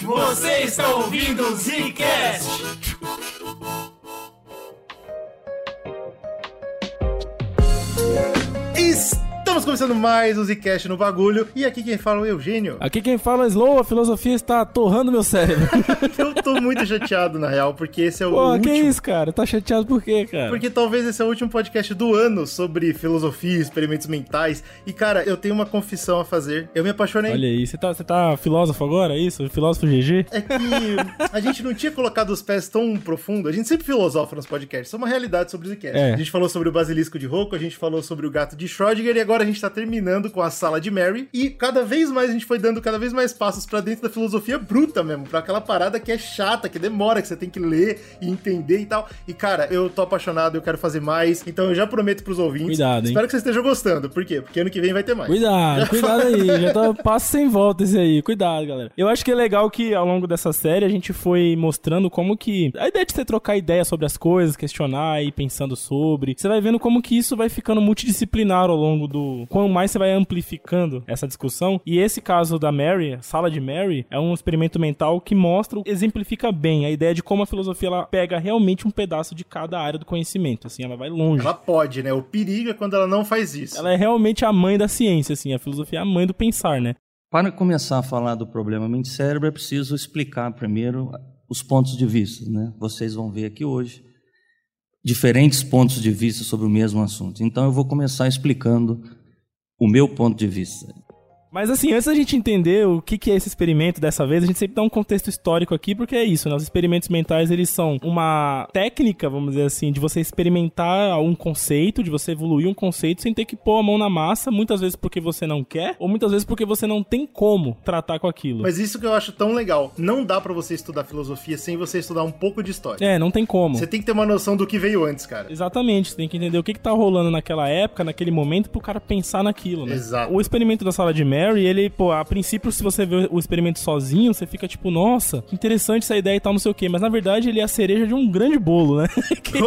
Você está ouvindo o Zcast. Estamos começando mais o Zcast no bagulho. E aqui quem fala é o Eugênio. Aqui quem fala é Slow, a filosofia está torrando meu cérebro. Eu tô muito chateado, na real, porque esse é o Pô, último... que isso, cara? Tá chateado por quê, cara? Porque talvez esse é o último podcast do ano sobre filosofia, experimentos mentais. E, cara, eu tenho uma confissão a fazer. Eu me apaixonei. Olha aí, você tá, você tá filósofo agora, é isso? Filósofo GG? É que a gente não tinha colocado os pés tão profundo. A gente sempre filosofa nos podcasts. Isso é uma realidade sobre o Zcast. É. A gente falou sobre o basilisco de Rocco, a gente falou sobre o gato de Schrödinger e agora a gente tá terminando com a sala de Mary. E cada vez mais a gente foi dando cada vez mais passos pra dentro da filosofia bruta mesmo, pra aquela parada que é chata, que demora, que você tem que ler e entender e tal. E cara, eu tô apaixonado, eu quero fazer mais. Então eu já prometo pros ouvintes. Cuidado, hein? Espero que vocês estejam gostando. Por quê? Porque ano que vem vai ter mais. Cuidado, cuidado aí. Já tá passo sem volta esse aí. Cuidado, galera. Eu acho que é legal que ao longo dessa série a gente foi mostrando como que. A ideia de você trocar ideia sobre as coisas, questionar e ir pensando sobre. Você vai vendo como que isso vai ficando multidisciplinar ao longo do. Quanto mais você vai amplificando essa discussão. E esse caso da Mary, sala de Mary, é um experimento mental que mostra, exemplifica bem a ideia de como a filosofia ela pega realmente um pedaço de cada área do conhecimento. Assim, ela vai longe. Ela pode, né? O perigo é quando ela não faz isso. Ela é realmente a mãe da ciência, assim. A filosofia é a mãe do pensar, né? Para começar a falar do problema mente-cérebro, é preciso explicar primeiro os pontos de vista. Né? Vocês vão ver aqui hoje diferentes pontos de vista sobre o mesmo assunto. Então, eu vou começar explicando o meu ponto de vista. Mas assim, antes da gente entender o que, que é esse experimento dessa vez, a gente sempre dá um contexto histórico aqui, porque é isso, né? Os experimentos mentais, eles são uma técnica, vamos dizer assim, de você experimentar um conceito, de você evoluir um conceito sem ter que pôr a mão na massa, muitas vezes porque você não quer, ou muitas vezes porque você não tem como tratar com aquilo. Mas isso que eu acho tão legal. Não dá pra você estudar filosofia sem você estudar um pouco de história. É, não tem como. Você tem que ter uma noção do que veio antes, cara. Exatamente, você tem que entender o que, que tá rolando naquela época, naquele momento, pro cara pensar naquilo, né? Exato. O experimento da sala de Mary, ele, pô, a princípio, se você vê o experimento sozinho, você fica tipo, nossa, que interessante essa ideia e tal, não sei o quê. Mas na verdade, ele é a cereja de um grande bolo, né? Que-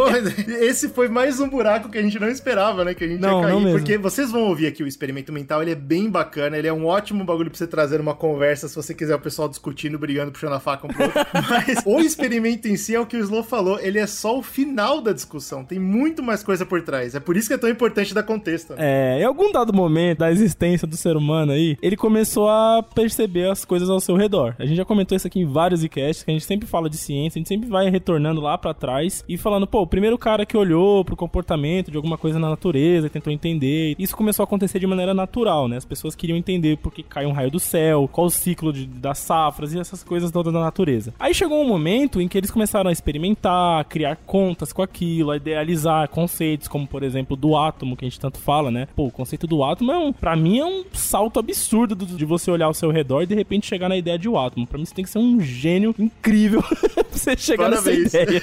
Esse foi mais um buraco que a gente não esperava, né? Que a gente Não, ia cair. não mesmo. Porque vocês vão ouvir aqui o experimento mental, ele é bem bacana, ele é um ótimo bagulho pra você trazer numa conversa, se você quiser o pessoal discutindo, brigando, puxando a faca um pro outro. Mas o experimento em si é o que o Slow falou, ele é só o final da discussão. Tem muito mais coisa por trás. É por isso que é tão importante dar contexto. né? É, em algum dado momento da existência do ser humano aí, ele começou a perceber as coisas ao seu redor. A gente já comentou isso aqui em vários icasts, que a gente sempre fala de ciência, a gente sempre vai retornando lá pra trás e falando, pô, o primeiro cara que olhou pro comportamento de alguma coisa na natureza, tentou entender, isso começou a acontecer de maneira natural, né? As pessoas queriam entender por que cai um raio do céu, qual o ciclo de- das safras e essas coisas todas da natureza. Aí chegou um momento em que eles começaram a experimentar, a criar contas com aquilo, a idealizar conceitos, como por exemplo do átomo, que a gente tanto fala, né? Pô, o conceito do átomo é um, pra mim é um salto absurdo do- de você olhar ao seu redor e de repente chegar na ideia de um átomo. Pra mim você tem que ser um gênio incrível pra você chegar Parabéns. nessa ideia.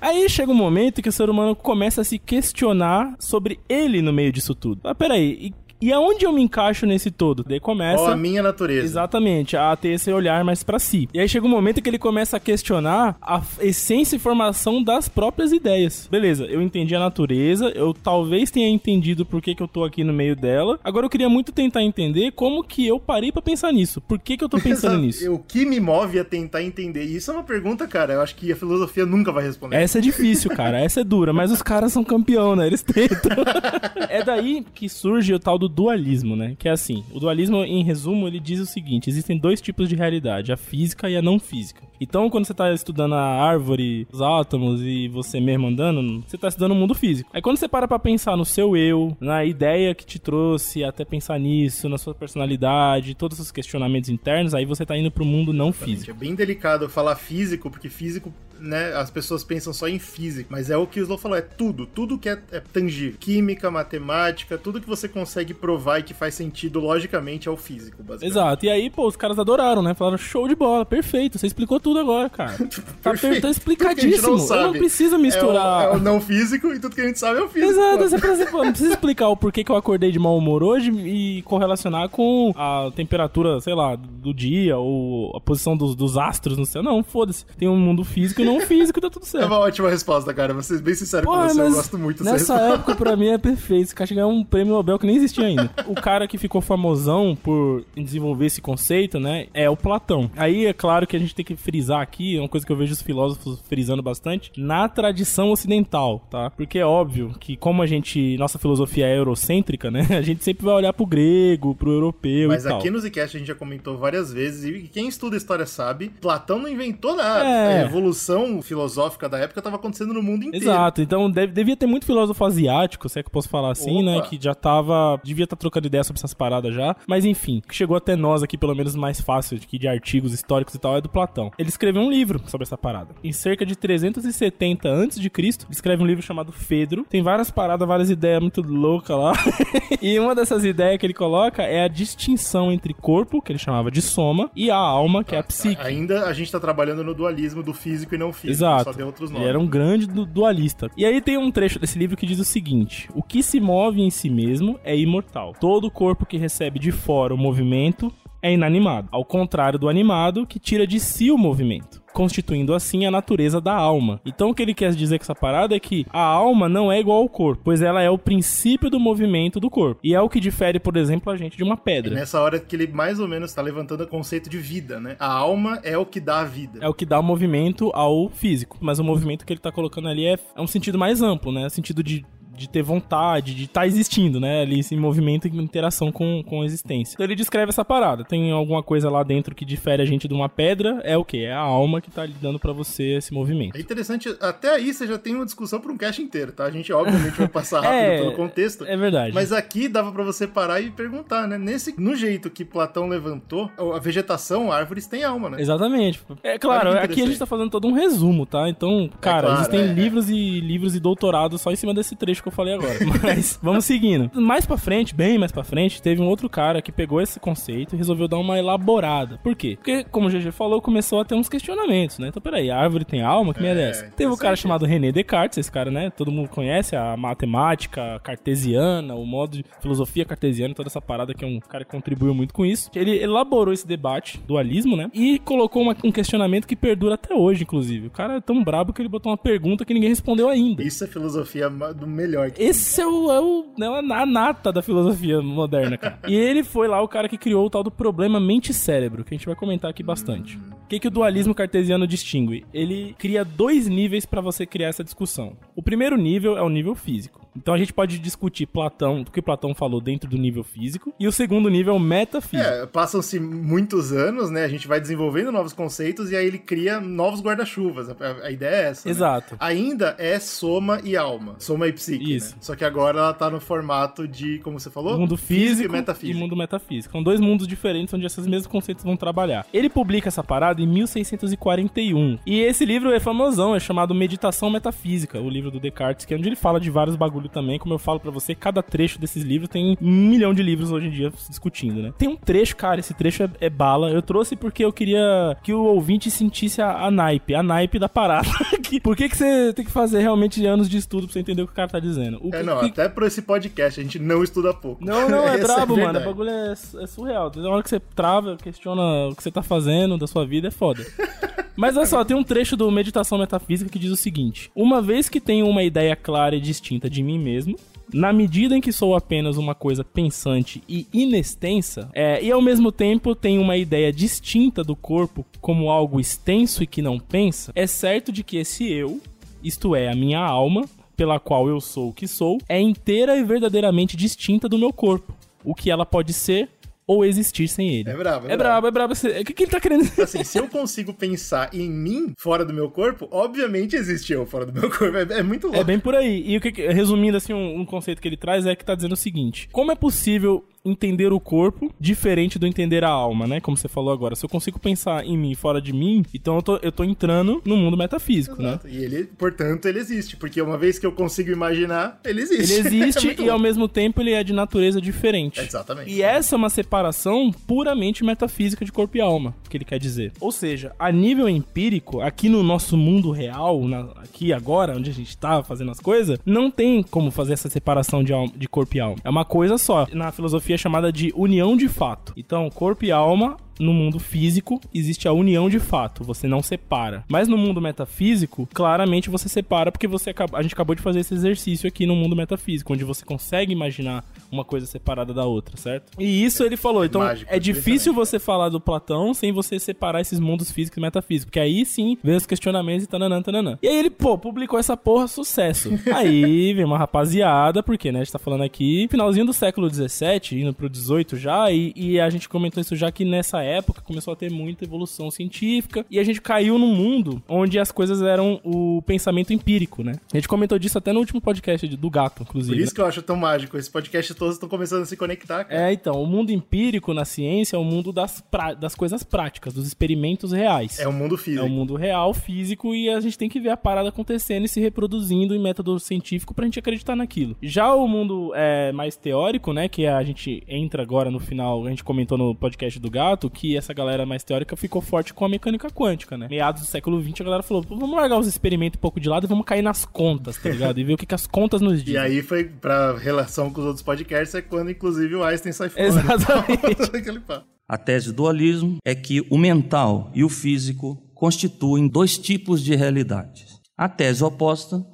Aí chega um momento que o ser humano começa a se questionar sobre ele no meio disso tudo. Ah, peraí, e, e aonde eu me encaixo nesse todo? Daí começa. Ó, a minha natureza. Exatamente, a ter esse olhar mais pra si. E aí chega um momento que ele começa a questionar a essência e formação das próprias ideias. Beleza, eu entendi a natureza, eu talvez tenha entendido por que, que eu tô aqui no meio dela. Agora eu queria muito tentar entender como que eu parei pra pensar nisso. Por que, que eu tô pensando nisso? O que me move a tentar entender? Isso é uma pergunta, cara. Eu acho que a filosofia nunca vai responder. Essa é difícil, cara. Essa é dura, mas os caras são campeão, né? Eles tentam. é daí que surge o tal do dualismo, né? Que é assim, o dualismo, em resumo, ele diz o seguinte: existem dois tipos de realidade, a física e a não física. Então, quando você tá estudando a árvore, os átomos e você mesmo andando, você tá estudando o mundo físico. Aí quando você para pra pensar no seu eu, na ideia que te trouxe até pensar nisso, na sua personalidade, todos os questionamentos internos, aí você tá indo pro mundo não físico. É bem delicado falar físico, porque físico, né, as pessoas pensam só em físico, mas é o que o Slow falou, é tudo, tudo que é, é tangível. Química, matemática, tudo que você consegue provar e que faz sentido logicamente é o físico, basicamente. Exato. E aí, pô, os caras adoraram, né? Falaram, show de bola, perfeito. Você explicou tudo agora, cara. Tá, per- tá explicadíssimo. A gente Eu não preciso misturar. É o, é o não físico e tudo que a gente sabe é o físico. Exato, pô. você precisa, pô, não precisa explicar o porquê que eu acordei de mau humor hoje e correlacionar com a temperatura, sei lá, do dia ou a posição dos, dos astros no céu. Não, foda-se. Tem um mundo físico e não físico, tá tudo É certo. uma ótima resposta, cara. Vou ser bem sincero Porra, com você, eu mas gosto muito dessa Nessa resposta. época, pra mim, é perfeito. Esse cara ganhar um prêmio Nobel que nem existia ainda. O cara que ficou famosão por desenvolver esse conceito, né, é o Platão. Aí é claro que a gente tem que frisar aqui, é uma coisa que eu vejo os filósofos frisando bastante, na tradição ocidental, tá? Porque é óbvio que como a gente, nossa filosofia é eurocêntrica, né, a gente sempre vai olhar pro grego, pro europeu Mas e tal. aqui no Zcast a gente já comentou várias vezes, e quem estuda história sabe, Platão não inventou nada. É. A evolução filosófica da época estava acontecendo no mundo inteiro. Exato, então deve- devia ter muito filósofo asiático, se é que eu posso falar assim, né? Opa. Que já tava. Devia estar trocando ideia sobre essas paradas já. Mas enfim, o que chegou até nós aqui, pelo menos mais fácil aqui de artigos históricos e tal, é do Platão. Ele escreveu um livro sobre essa parada. Em cerca de 370 a.C., ele escreve um livro chamado Fedro. Tem várias paradas, várias ideias muito loucas lá. e uma dessas ideias que ele coloca é a distinção entre corpo, que ele chamava de soma, e a alma, que é a psique. Ainda a gente tá trabalhando no dualismo do físico e não físico. Exato. Só deu outros Ele nomes. era um grande du- dualista. E aí tem um trecho desse livro que diz o seguinte: O que se move em si mesmo é imortal. Todo corpo que recebe de fora o movimento é inanimado, ao contrário do animado que tira de si o movimento. Constituindo assim a natureza da alma. Então o que ele quer dizer com essa parada é que a alma não é igual ao corpo, pois ela é o princípio do movimento do corpo. E é o que difere, por exemplo, a gente de uma É pedra. nessa hora que ele mais ou menos tá levantando o conceito de vida, né? A alma é o que dá a vida. É o que dá o movimento ao físico. Mas o movimento que ele tá colocando ali é, é um sentido mais amplo, né? sentido de, de ter vontade, de estar existindo, né? Ali, esse movimento e interação com, com a existência. Então ele descreve essa parada. Tem alguma coisa lá dentro que difere a gente de uma pedra, é o quê? É a alma que tá lhe dando pra você esse movimento. É interessante, até aí você já tem uma discussão para um cast inteiro, tá? A gente obviamente vai passar rápido É, pelo contexto. É verdade. Mas aqui dava pra você parar e perguntar, né? Nesse, no jeito que Platão levantou, a vegetação, árvores têm alma, né? Exatamente. É claro, aqui a gente tá fazendo todo um resumo, tá? Então, cara, claro, existem é, é. livros e livros e doutorados só em cima desse trecho que eu falei agora. Mas vamos seguindo. Mais pra frente, bem mais pra frente, teve um outro cara que pegou esse conceito e resolveu dar uma elaborada. Por quê? Porque, como o GG falou, começou a ter uns questionamentos, né? Então, peraí, a árvore tem alma? Que merda é É, essa? Teve um cara chamado René Descartes, esse cara, né? Todo mundo conhece a matemática cartesiana, o modo de filosofia cartesiana, toda essa parada que é um cara que contribuiu muito com isso. Ele elaborou esse debate, dualismo, né? E colocou uma- um questionamento que perdura até hoje, inclusive. O cara é tão brabo que ele botou uma pergunta que ninguém respondeu ainda. Isso é filosofia do melhor. Que Esse é o, é o né, a nata da filosofia moderna, cara. e ele foi lá o cara que criou o tal do problema mente-cérebro, que a gente vai comentar aqui bastante. O que, que o dualismo cartesiano distingue? Ele cria dois níveis pra você criar essa discussão. O primeiro nível é o nível físico. Então a gente pode discutir Platão, do que Platão falou dentro do nível físico. E o segundo nível é o metafísico. É, passam-se muitos anos, né? A gente vai desenvolvendo novos conceitos e aí ele cria novos guarda-chuvas. A, a- ideia é essa. né? Exato. Ainda é soma e alma. Soma e psique. Isso. né? Só que agora ela tá no formato de, como você falou? Mundo físico, e metafísico. e mundo metafísico. São dois mundos diferentes onde esses mesmos conceitos vão trabalhar. Ele publica essa parada em 1641. E esse livro é famosão, é chamado Meditação Metafísica, o livro do Descartes, que é onde ele fala de vários bagulho também. Como eu falo pra você, cada trecho desses livros tem um milhão de livros hoje em dia discutindo, né? Tem um trecho, cara, esse trecho é, é bala. Eu trouxe porque eu queria que o ouvinte sentisse a, a naipe, a naipe da parada. Por que, que você tem que fazer realmente anos de estudo pra você entender o que o cara tá dizendo? O É, não, que- até por esse podcast a gente não estuda pouco. não, não, é Essa brabo, mano. O bagulho é, é surreal. Na hora que você trava, questiona o que você tá fazendo da sua vida, é foda. Mas olha só, tem um trecho do Meditação Metafísica que diz o seguinte: Uma vez que tenho uma ideia clara e distinta de mim mesmo, na medida em que sou apenas uma coisa pensante e inextensa, é, e ao mesmo tempo tenho uma ideia distinta do corpo como algo extenso e que não pensa, é certo de que esse eu, isto é, a minha alma, pela qual eu sou o que sou, é inteira e verdadeiramente distinta do meu corpo, o que ela pode ser ou existir sem ele. É brabo, é É brabo, é brabo. O que, que ele tá querendo dizer? Assim, se eu consigo pensar em mim fora do meu corpo, obviamente existe eu fora do meu corpo. É, é muito louco. É bem por aí. E o que, que- resumindo assim, um, um conceito que ele traz é que tá dizendo o seguinte: como é possível entender o corpo diferente do entender a alma, né? Como você falou agora. Se eu consigo pensar em mim fora de mim, então eu tô, eu tô entrando no mundo metafísico, né? Exato. E ele, portanto, ele existe. Porque uma vez que eu consigo imaginar, ele existe. Ele existe É e ao mesmo tempo ele é de natureza diferente. Exatamente. E essa é uma separação puramente metafísica de corpo e alma, que ele quer dizer. Ou seja, a nível empírico, aqui no nosso mundo real, na- aqui agora, onde a gente tá fazendo as coisas, não tem como fazer essa separação de, alma- de corpo e alma. É uma coisa só. Na filosofia é chamada de união de fato. Então, corpo e alma no mundo físico existe a união de fato, você não separa. Mas no mundo metafísico, claramente você separa porque você acaba, a gente acabou de fazer esse exercício aqui no mundo metafísico, onde você consegue imaginar uma coisa separada da outra, certo? E isso ele falou, então Mágico, é difícil você falar do Platão sem você separar esses mundos físicos e metafísicos, porque aí sim vem os questionamentos e tananã, tananã. E aí ele, pô, publicou essa porra, sucesso. aí vem uma rapaziada, porque, né, a gente tá falando aqui, finalzinho do século XVII, indo pro XVIII já, e, e a gente comentou isso já que nessa época começou a ter muita evolução científica, e a gente caiu num mundo onde as coisas eram o pensamento empírico, né? A gente comentou disso até no último podcast do gato, inclusive. Por né? isso que eu acho tão mágico. Esse podcast todos estão começando a se conectar, cara. É, então, o mundo empírico na ciência é o mundo das, pra- das coisas práticas, dos experimentos reais. É, um mundo É físico. o mundo real, físico, e a gente tem que ver a parada acontecendo e se reproduzindo em método científico pra gente acreditar naquilo. Já o mundo é, mais teórico, né, que a gente entra agora no final, a gente comentou no podcast do Gato, que essa galera mais teórica ficou forte com a mecânica quântica, né? Meados do século XX, a galera falou, "Pô, vamos largar os experimentos um pouco de lado e vamos cair nas contas, tá ligado? E ver o que, que as contas nos dizem. E aí foi pra relação com os outros podcasts, é quando inclusive o Einstein sai fora. Exatamente. A tese do dualismo é que o mental e o físico constituem dois tipos de realidades. A tese oposta,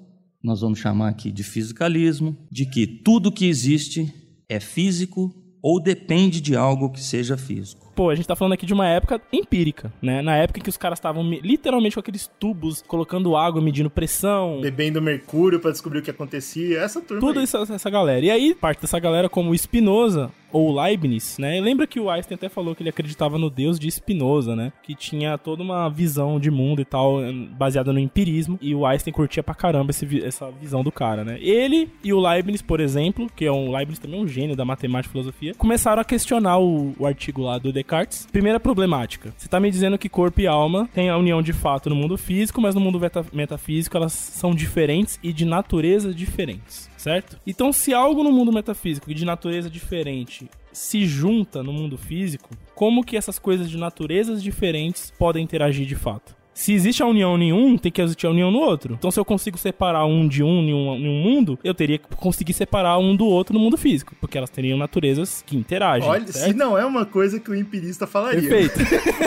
nós vamos chamar aqui de fisicalismo, de que tudo que existe é físico ou depende de algo que seja físico. Pô, a gente tá falando aqui de uma época empírica, né? Na época em que os caras estavam me- literalmente com aqueles tubos, colocando água, medindo pressão, Bebendo mercúrio pra descobrir o que acontecia. Essa turma tudo isso, essa galera. E aí, parte dessa galera, como o Spinoza ou Leibniz, né? Lembra que o Einstein até falou que ele acreditava no Deus de Spinoza, né? Que tinha toda uma visão de mundo e tal, baseada no empirismo. E o Einstein curtia pra caramba esse essa visão do cara, né? Ele e o Leibniz, por exemplo, que é um Leibniz também é um gênio da matemática e filosofia, começaram a questionar o, o artigo lá do Descartes. Primeira problemática. Você tá me dizendo que corpo e alma têm a união de fato no mundo físico, mas no mundo meta- metafísico elas são diferentes e de natureza diferentes certo? Então, se algo no mundo metafísico de natureza diferente se junta no mundo físico, como que essas coisas de naturezas diferentes podem interagir de fato? Se existe a união em um, tem que existir a união no outro. Então, se eu consigo separar um de um em um, em um mundo, eu teria que conseguir separar um do outro no mundo físico, porque elas teriam naturezas que interagem. Olha, certo? se não é uma coisa que o empirista falaria. Perfeito.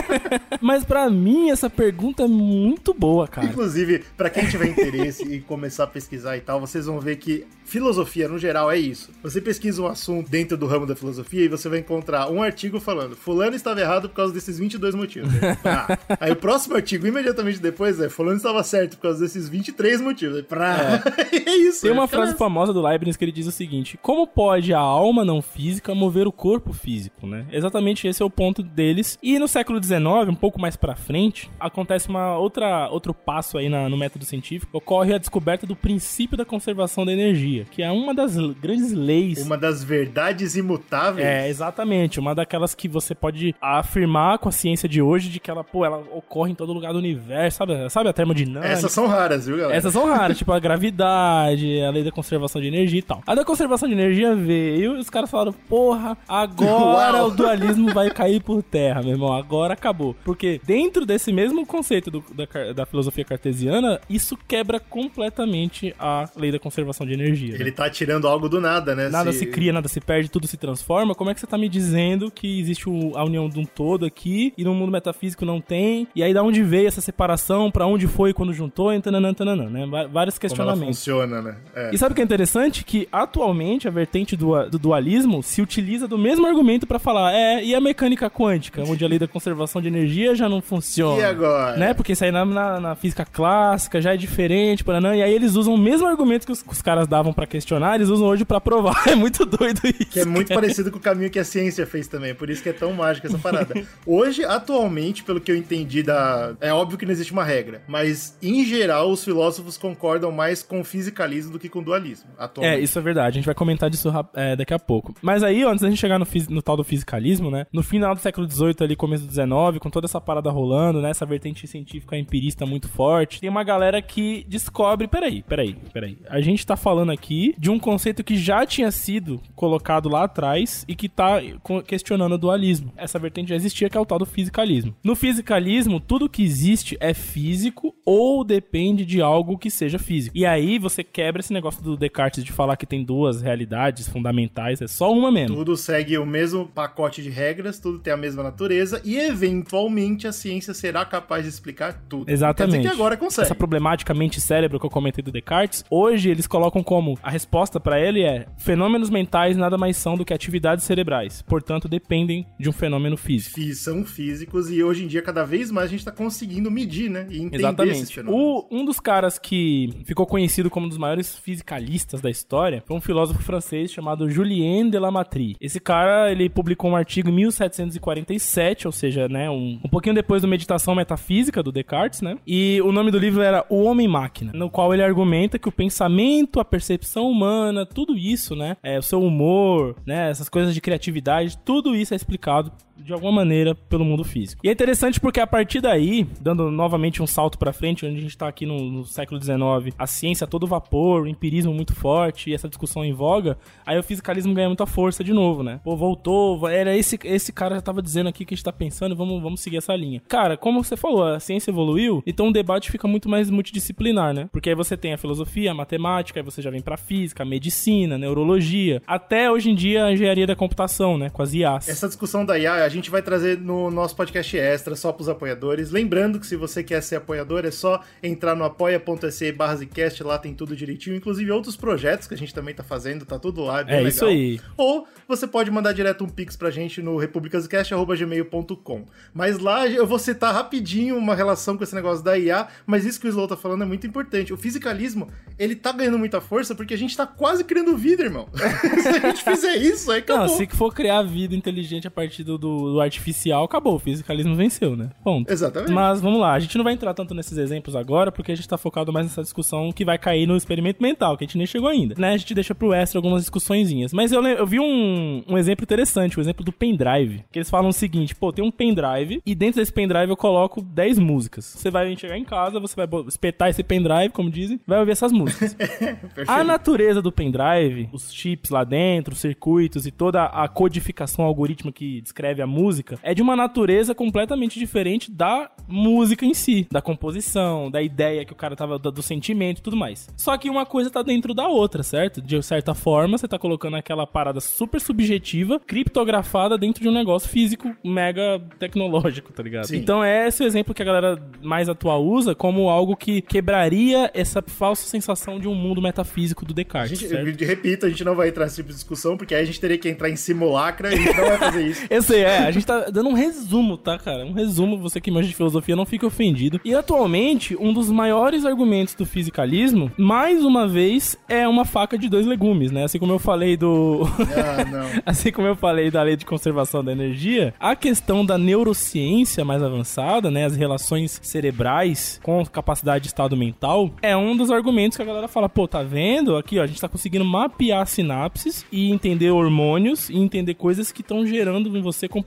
Mas pra mim, essa pergunta é muito boa, cara. Inclusive, pra quem tiver interesse e começar a pesquisar e tal, vocês vão ver que filosofia, no geral, é isso. Você pesquisa um assunto dentro do ramo da filosofia e você vai encontrar um artigo falando fulano estava errado por causa desses 22 motivos. Pá. Aí o próximo artigo, imediatamente depois, é fulano estava certo por causa desses 23 motivos. Pra... É. isso. Tem uma é frase famosa do Leibniz que ele diz o seguinte: Como pode a alma não física mover o corpo físico, né? Exatamente esse é o ponto deles. E no século XIX, um pouco mais pra frente, acontece uma outra outro passo aí na- no método científico. Ocorre a descoberta do princípio da conservação da energia, que é uma das grandes leis Uma das verdades imutáveis. é, exatamente. Uma daquelas que você pode afirmar com a ciência de hoje de que ela, pô, ela ocorre em todo lugar do universo, sabe? Sabe a termodinâmica? Essas são raras, viu, galera? Essas são raras, tipo a gravidade, a lei da conservação de energia e tal. A da conservação de energia veio e os caras falaram: porra, agora Uau. o dualismo vai cair por terra, meu irmão. Agora acabou. Porque dentro desse mesmo conceito do- da, da filosofia cartesiana, isso quebra completamente a lei da conservação de energia. né? Ele tá tirando algo do nada, né? Nada se... cria, nada se perde, tudo se transforma. Como é que você tá me dizendo que existe o- a união de um todo aqui e no mundo metafísico não tem? E aí da onde veio essa separação? Pra onde foi quando juntou? E tananã, tananã, né? Vários Como ela questionamentos. funciona, né? É. E sabe o que é interessante? Que atualmente a vertente do, do dualismo se utiliza do mesmo argumento pra falar, é, e a mecânica quântica, onde a lei da conservação de energia já não funciona. E agora? Né? Porque isso aí na, na- na física clássica já é diferente, paranã, e aí eles usam o mesmo argumento que os, os caras davam pra questionar, eles usam hoje pra provar. É muito doido isso. Que é muito cara. parecido com o caminho que a ciência fez também, por isso que é tão mágica essa parada. Hoje, atualmente, pelo que eu entendi da. É óbvio que não existe uma regra, mas em geral os filósofos concordam mais com o fisicalismo do que com o dualismo. É, Atualmente. isso é verdade. A gente vai comentar disso é, daqui a pouco. Mas aí, antes da gente chegar no, no tal do fisicalismo, né? No final do século XVIII, ali, começo do XIX, com toda essa parada rolando, né? Essa vertente científica empirista muito forte, tem uma galera que descobre. Peraí, peraí, peraí. A gente tá falando aqui de um conceito que já tinha sido colocado lá atrás e que tá questionando o dualismo. Essa vertente já existia, que é o tal do fisicalismo. No fisicalismo, tudo que existe é físico ou depende de algo que seja físico. E aí você quebra esse negócio do Descartes de falar que tem duas realidades fundamentais, é só uma mesmo. Tudo segue o mesmo pacote de regras, tudo tem a mesma natureza e eventualmente a ciência será capaz de explicar tudo. Exatamente. Quer que agora consegue. Essa problemática mente-cérebro que eu comentei do Descartes, hoje eles colocam como a resposta para ele é fenômenos mentais nada mais são do que atividades cerebrais, portanto dependem de um fenômeno físico. Fí- São físicos e hoje em dia cada vez mais a gente tá conseguindo medir, né? E entender esses Exatamente. fenômenos. O, um dos caras que ficou conhecido como um dos maiores fisicalistas da história foi um filósofo francês chamado Julien de Lamatrie. Esse cara, ele publicou um artigo em 1747, ou seja, né, um, um pouquinho depois do Meditação Metafísica do Descartes, né? E o nome do livro era O Homem-Máquina, no qual ele argumenta que o pensamento, a percepção humana, tudo isso, né, é, o seu humor, né, essas coisas de criatividade, tudo isso é explicado de alguma maneira pelo mundo físico. E é interessante porque a partir daí, dando novamente um salto pra frente, onde a gente tá aqui no, no século XIX, a ciência a todo vapor, o empirismo muito forte e essa discussão em voga, aí o fisicalismo ganha muita força de novo, né? Pô, voltou, era esse esse cara já tava dizendo aqui que a gente tá pensando, vamos, vamos seguir essa linha. Cara, como você falou, a ciência evoluiu, então o debate fica muito mais multidisciplinar, né? Porque aí você tem a filosofia, a matemática, aí você já vem pra física, a medicina, a neurologia, até hoje em dia a engenharia da computação, né? Com as IAs. Essa discussão da IA a gente vai trazer no nosso podcast extra, só pros apoiadores. Lembrando que se você quer ser apoiador, é só entrar no apoia.se barra Zcast, lá tem tudo direitinho, inclusive outros projetos que a gente também tá fazendo, tá tudo lá, é bem É legal. isso aí. Ou você pode mandar direto um pix pra gente no republicascast.gmail.com. Mas lá eu vou citar rapidinho uma relação com esse negócio da IA, mas isso que o Slow tá falando é muito importante. O fisicalismo, ele tá ganhando muita força porque a gente tá quase criando vida, irmão. se a gente fizer isso, aí acabou. Não, se for criar vida inteligente a partir do, do- do artificial, acabou. O fisicalismo venceu, né? Ponto. Exatamente. Mas vamos lá, a gente não vai entrar tanto nesses exemplos agora, porque a gente tá focado mais nessa discussão que vai cair no experimento mental, que a gente nem chegou ainda. Né? A gente deixa pro extra algumas discussõezinhas. Mas eu, eu vi um, um exemplo interessante, o exemplo do pendrive. Que eles falam o seguinte: pô, tem um pendrive, e dentro desse pendrive eu coloco 10 músicas. Você vai chegar em casa, você vai espetar esse pendrive, como dizem, vai ouvir essas músicas. A natureza do pendrive, os chips lá dentro, os circuitos e toda a codificação algorítmica que descreve a música é de uma natureza completamente diferente da música em si, da composição, da ideia que o cara tava do, sentimento e tudo mais. Só que uma coisa tá dentro da outra, certo? De certa forma, você tá colocando aquela parada super subjetiva, criptografada dentro de um negócio físico mega tecnológico, tá ligado? Sim. Então é esse o exemplo que a galera mais atual usa como algo que quebraria essa falsa sensação de um mundo metafísico do A Descartes, gente, certo? eu repito, a gente não vai entrar nesse tipo de discussão, porque aí a gente teria que entrar em simulacra e a gente não vai fazer isso. Eu sei, é, a gente tá dando um resumo, tá, cara? Um resumo, você que manja de filosofia não fique ofendido. E atualmente, um dos maiores argumentos do fisicalismo, mais uma vez, é uma faca de dois legumes, né? Assim como eu falei do. Ah, não. Assim como eu falei da lei de conservação da energia, a questão da neurociência mais avançada, né, as relações cerebrais com capacidade de estado mental, é um dos argumentos que a galera fala, pô, tá vendo? Aqui, ó, a gente tá conseguindo mapear sinapses e entender hormônios e entender coisas que estão gerando em você comportamentos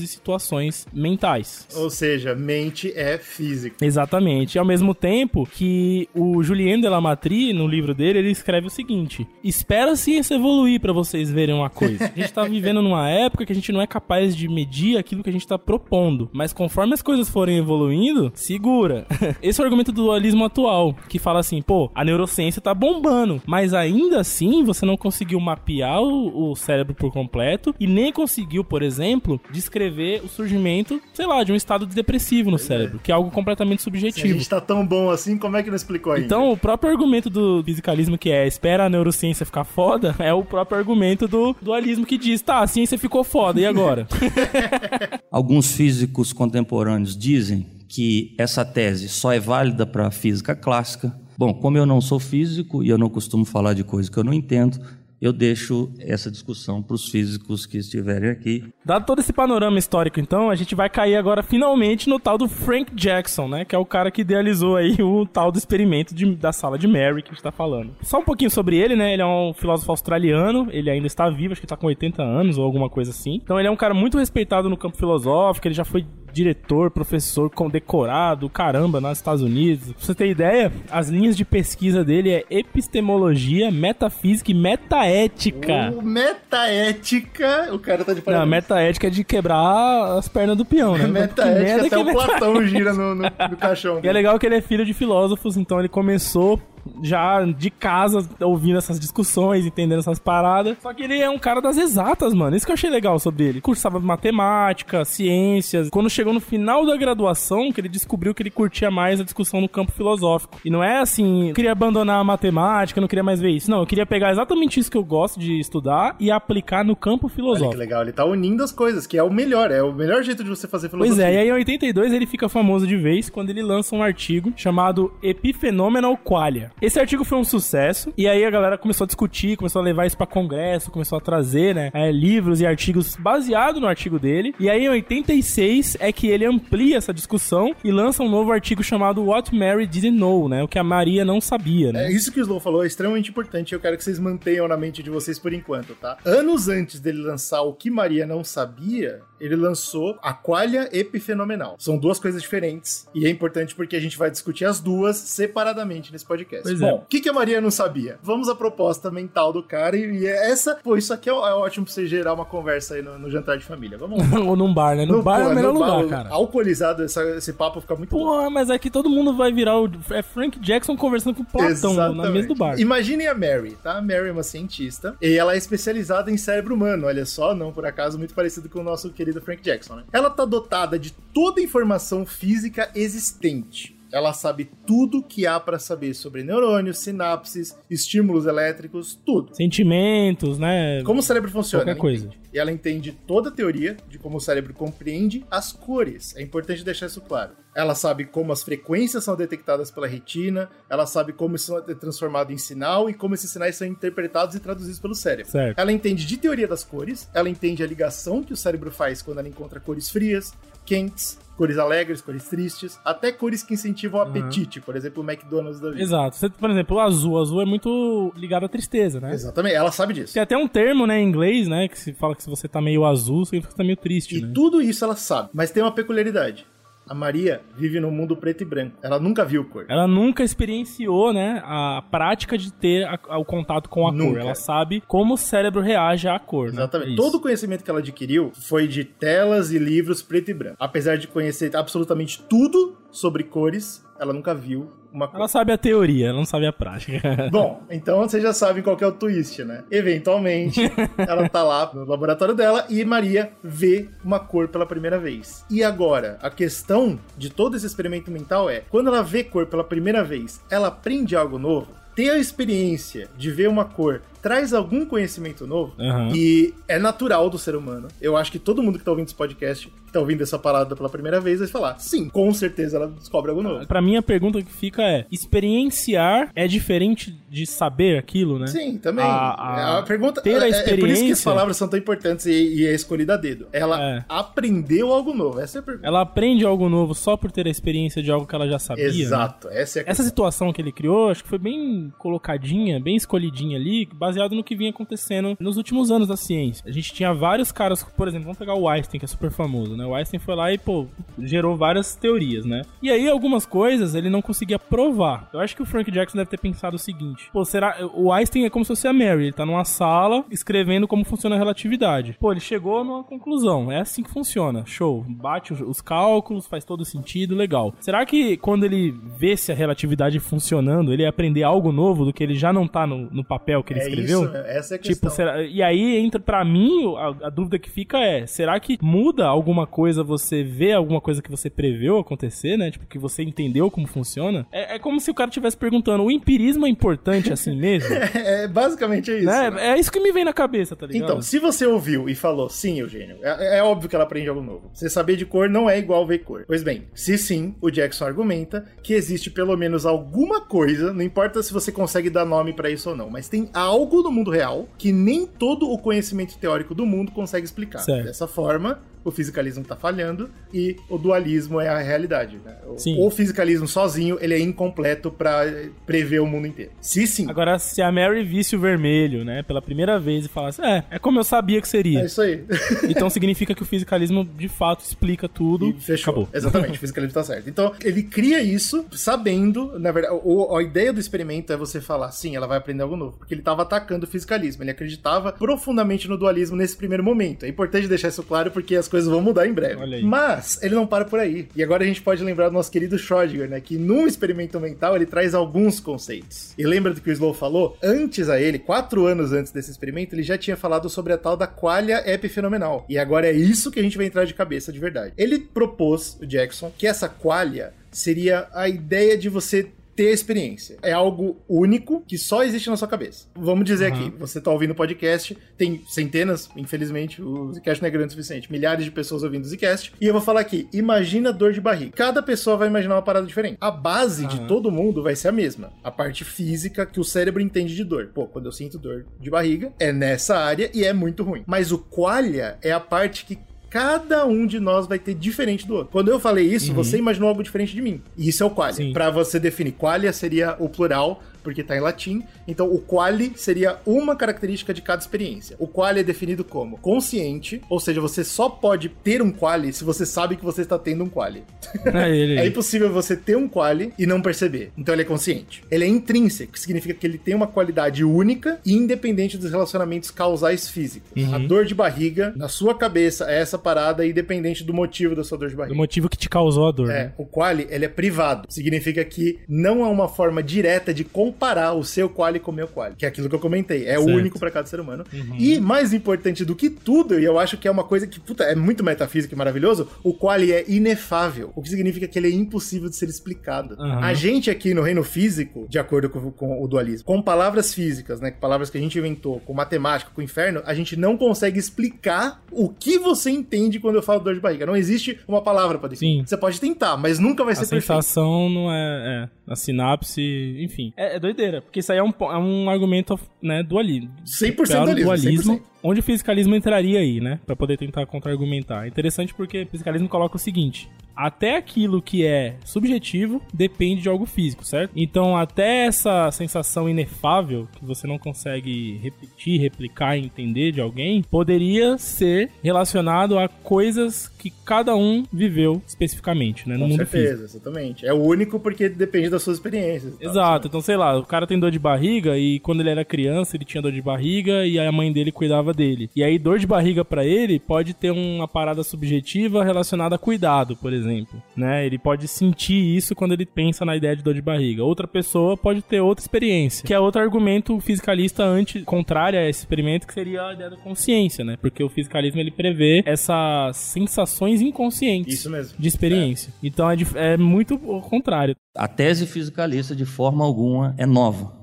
e situações mentais. Ou seja, mente é física. Exatamente. E ao mesmo tempo que o Julien de Lamatrie, no livro dele, ele escreve o seguinte: Espera a ciência evoluir pra vocês verem uma coisa. A gente tá vivendo numa época que a gente não é capaz de medir aquilo que a gente tá propondo. Mas conforme as coisas forem evoluindo, segura. Esse é o argumento do dualismo atual, que fala assim, pô, a neurociência tá bombando, mas ainda assim você não conseguiu mapear o, o cérebro por completo e nem conseguiu, por exemplo, descrever o surgimento, sei lá, de um estado depressivo no cérebro, que é algo completamente Se a subjetivo. gente tá tão bom assim, como é que não explicou ainda? Então, o próprio argumento do fisicalismo que é espera a neurociência ficar foda, é o próprio argumento do dualismo que diz, tá, a ciência ficou foda, e agora? Alguns físicos contemporâneos dizem que essa tese só é válida para a física clássica. Bom, como eu não sou físico e eu não costumo falar de coisa que eu não entendo, eu deixo essa discussão para os físicos que estiverem aqui. Dado todo esse panorama histórico, então, a gente vai cair agora finalmente no tal do Frank Jackson, né? Que é o cara que idealizou aí o tal do experimento de- da sala de Mary que a gente tá falando. Só um pouquinho sobre ele, né? Ele é um filósofo australiano, ele ainda está vivo, acho que tá com 80 anos ou alguma coisa assim. Então ele é um cara muito respeitado no campo filosófico, ele já foi diretor, professor condecorado, caramba, nos Estados Unidos. Pra você ter ideia, as linhas de pesquisa dele é epistemologia, metafísica e metaética. O metaética, o cara tá de Não, parabéns. metaética é de quebrar as pernas do peão, né? Metaética, até o Platão gira no, no, no caixão. E é legal que ele é filho de filósofos, então ele começou já de casa ouvindo essas discussões, entendendo essas paradas. Só que ele é um cara das exatas, mano. Isso que eu achei legal sobre ele. Cursava matemática, ciências. Quando chegou no final da graduação, que ele descobriu que ele curtia mais a discussão no campo filosófico. E não é assim, eu queria abandonar a matemática, não queria mais ver isso. Não, eu queria pegar exatamente isso que eu gosto de estudar e aplicar no campo Olha que filosófico. legal, ele tá unindo as coisas, que é o melhor, é o melhor jeito de você fazer filosofia. Pois é, e aí em 82 ele fica famoso de vez quando ele lança um artigo chamado Epifenomenal Qualia. Esse artigo foi um sucesso, e aí a galera começou a discutir, começou a levar isso pra congresso, começou a trazer, né, é, livros e artigos baseados no artigo dele. E aí em 86 é que ele amplia essa discussão e lança um novo artigo chamado What Mary Didn't Know, né, o que a Maria não sabia, né. É, isso que o Slow falou é extremamente importante eu quero que vocês mantenham na mente de vocês por enquanto, tá? Anos antes dele lançar o que Maria não sabia, ele lançou a Qualia Epifenomenal. São duas coisas diferentes e é importante porque a gente vai discutir as duas separadamente nesse podcast. Pois é. Bom, o que, que a Maria não sabia? Vamos à proposta mental do cara e, e essa, pô, isso aqui é, é ótimo pra você gerar uma conversa aí no, no jantar de família. Vamos lá. Ou num bar, né? No, bar é pô, o melhor no bar, lugar, cara. Alcoolizado, essa- esse papo fica muito bom. Porra, mas aqui todo mundo vai virar o. É Frank Jackson conversando com o Platão na mesa do bar. Imaginem a Mary, tá? A Mary é uma cientista e ela é especializada em cérebro humano, olha só, não por acaso, muito parecido com o nosso querido Frank Jackson, né? Ela tá dotada de toda a informação física existente. Ela sabe tudo que há pra saber sobre neurônios, sinapses, estímulos elétricos, tudo. Sentimentos, né? Como o cérebro funciona. Qualquer coisa. entende. E ela entende toda a teoria de como o cérebro compreende as cores. É importante deixar isso claro. Ela sabe como as frequências são detectadas pela retina, ela sabe como isso é transformado em sinal e como esses sinais são interpretados e traduzidos pelo cérebro. Certo. Ela entende de teoria das cores, ela entende a ligação que o cérebro faz quando ela encontra cores frias, quentes, cores alegres, cores tristes, até cores que incentivam o apetite, por exemplo, o McDonald's da vida. Exato. Você, por exemplo, o azul. O azul é muito ligado à tristeza, né? Exatamente, ela sabe disso. Tem até um termo, né, em inglês, né, que se fala que se você tá meio azul, significa que você tá meio triste, E né? tudo isso ela sabe, mas tem uma peculiaridade. A Maria vive num mundo preto e branco. Ela nunca viu cor. Ela nunca experienciou, né, a prática de ter a- a- o contato com a cor. Nunca. Ela sabe como o cérebro reage à cor, né? Exatamente. Isso. Todo o conhecimento que ela adquiriu foi de telas e livros preto e branco. Apesar de conhecer absolutamente tudo sobre cores, ela nunca viu uma cor. Ela sabe a teoria, ela não sabe a prática. Bom, então vocês já sabem qual que é o twist, né? Eventualmente, ela tá lá no laboratório dela e Maria vê uma cor pela primeira vez. E agora, a questão de todo esse experimento mental é: quando ela vê cor pela primeira vez, ela aprende algo novo? Ter a experiência de ver uma cor traz algum conhecimento novo Aham. e é natural do ser humano. Eu acho que todo mundo que tá ouvindo esse podcast, que tá ouvindo essa parada pela primeira vez, vai falar: sim, com certeza ela descobre algo novo. Pra mim, a pergunta que fica é: experienciar é diferente de saber aquilo, né? Sim, também. A- a- pergunta ter a é- É, por isso que as experiência- palavras são tão importantes e, e é escolhida a dedo. Ela É. aprendeu algo novo. Essa é a pergunta. Ela aprende algo novo só por ter a experiência de algo que ela já sabia. né? Exato. Essa é a Essa situação que ele criou, acho que foi bem colocadinha, bem escolhidinha ali, baseado no que vinha acontecendo nos últimos anos da ciência. A gente tinha vários caras, por exemplo, vamos pegar o Einstein, que é super famoso, né? O Einstein foi lá e, pô, gerou várias teorias, né? E aí, algumas coisas ele não conseguia provar. Eu acho que o Frank Jackson deve ter pensado o seguinte: pô, será. O Einstein é como se fosse a Mary, ele tá numa sala escrevendo como funciona a relatividade. Pô, ele chegou numa conclusão, é assim que funciona. Show. Bate os- os cálculos, faz todo sentido, legal. Será que quando ele vê se a relatividade funcionando, ele ia aprender algo novo do que ele já não tá no, no papel que ele É escreveu? Isso, essa é a Tipo, questão. será- e aí entra pra mim a, a dúvida que fica é: será que muda alguma coisa você vê alguma coisa que você preveu acontecer, né? Tipo, que você entendeu como funciona? É, é como se o cara estivesse perguntando: o empirismo é importante assim mesmo? É, basicamente é isso. né? né? É isso que me vem na cabeça, tá ligado? Então, se você ouviu e falou sim, Eugênio, é, é óbvio que ela aprende algo novo. Você saber de cor não é igual ver cor. Pois bem, se sim, o Jackson argumenta que existe pelo menos alguma coisa, não importa se você consegue dar nome pra isso ou não, mas tem algo no mundo real que nem todo o conhecimento teórico do mundo consegue explicar. Certo. Dessa forma, o fisicalismo está falhando e o dualismo é a realidade. Né? O, o fisicalismo sozinho ele é incompleto para prever o mundo inteiro. Se sim, Agora, se a Mary visse o vermelho, né, pela primeira vez e falasse, é, é como eu sabia que é seria. isso aí. Então significa que o fisicalismo de fato explica tudo. E fechou. Acabou. Exatamente, o fisicalismo tá certo. Então, ele cria isso sabendo, na verdade, o- a ideia do experimento é você falar, sim, ela vai aprender algo novo, porque ele estava atacando o fisicalismo, ele acreditava profundamente no dualismo nesse primeiro momento. É importante deixar isso claro porque as coisas vão mudar em breve. Mas ele não para por aí. E agora a gente pode lembrar do nosso querido Schrödinger, né, que num experimento mental ele traz alguns conceitos. E lembra do que o Slow falou? Antes a ele, quatro anos antes desse experimento, ele já tinha falado sobre a tal da qualia epifenomenal. E agora é isso que a gente vai entrar de cabeça de verdade. Ele propôs, o Jackson, que essa qualia seria a ideia de você ter a experiência. É algo único que só existe na sua cabeça. Vamos dizer Uhum. aqui, você tá ouvindo o podcast, tem centenas, infelizmente, o Zcast não é grande o suficiente, milhares de pessoas ouvindo o Zcast, e eu vou falar aqui, imagina dor de barriga. Cada pessoa vai imaginar uma parada diferente. A base de Aham. todo mundo vai ser a mesma. A parte física que o cérebro entende de dor. Pô, quando eu sinto dor de barriga, é nessa área e é muito ruim. Mas o qualia é a parte que cada um de nós vai ter diferente do outro. Quando eu falei isso, você imaginou algo diferente de mim. E isso é o qualia. Pra você definir, qualia seria o plural, porque tá em latim. Então, o quali seria uma característica de cada experiência. O quali é definido como consciente, ou seja, você só pode ter um quali se você sabe que você está tendo um quali. É. É impossível você ter um quali e não perceber. Então ele é consciente. Ele é intrínseco, que significa que ele tem uma qualidade única e independente dos relacionamentos causais físicos. Uhum. A dor de barriga, na sua cabeça, é essa parada independente do motivo da sua dor de Do barriga. motivo que te causou a dor. É, né? o quali, ele é privado. Significa que não é uma forma direta de comparar o seu quali com o meu quali, que é aquilo que eu comentei. É Certo. único para cada ser humano. E mais importante do que tudo, e eu acho que é uma coisa que, puta, é muito metafísico e maravilhoso, o quali é inefável, o que significa que ele é impossível de ser explicado. Aham. A gente aqui no reino físico, de acordo com, com o dualismo, com palavras físicas, né, palavras que a gente inventou, com matemática, com inferno, a gente não consegue explicar o que você entende quando eu falo dor de barriga. Não existe uma palavra para. Sim. Você pode tentar, mas nunca vai A ser perfeito. sensação não é, é. A sinapse, enfim. É, é doideira, porque isso aí é um, é um argumento, né, dualismo. 100% Claro, dualismo, dualismo 100%. onde o fisicalismo entraria aí, né? Pra poder tentar contra-argumentar. É interessante porque o fisicalismo coloca o seguinte: até aquilo que é subjetivo depende de algo físico, certo? Então, até essa sensação inefável que você não consegue repetir, replicar entender de alguém, poderia ser relacionado a coisas que cada um viveu especificamente, né? No Com mundo físico. certeza, exatamente. É o único porque depende das suas experiências. tal. Exato, então sei lá, o cara tem dor de barriga e quando ele era criança ele tinha dor de barriga e a mãe dele cuidava dele. E aí dor de barriga pra ele pode ter uma parada subjetiva relacionada a cuidado, por exemplo, né? Ele pode sentir isso quando ele pensa na ideia de dor de barriga. Outra pessoa pode ter outra experiência, que é outro argumento fisicalista anti contrário a esse experimento que seria a ideia da consciência, né? Porque o fisicalismo ele prevê essas sensações inconscientes Isso mesmo. de experiência. Então é, é muito o contrário. A tese fisicalista, de forma alguma, é nova.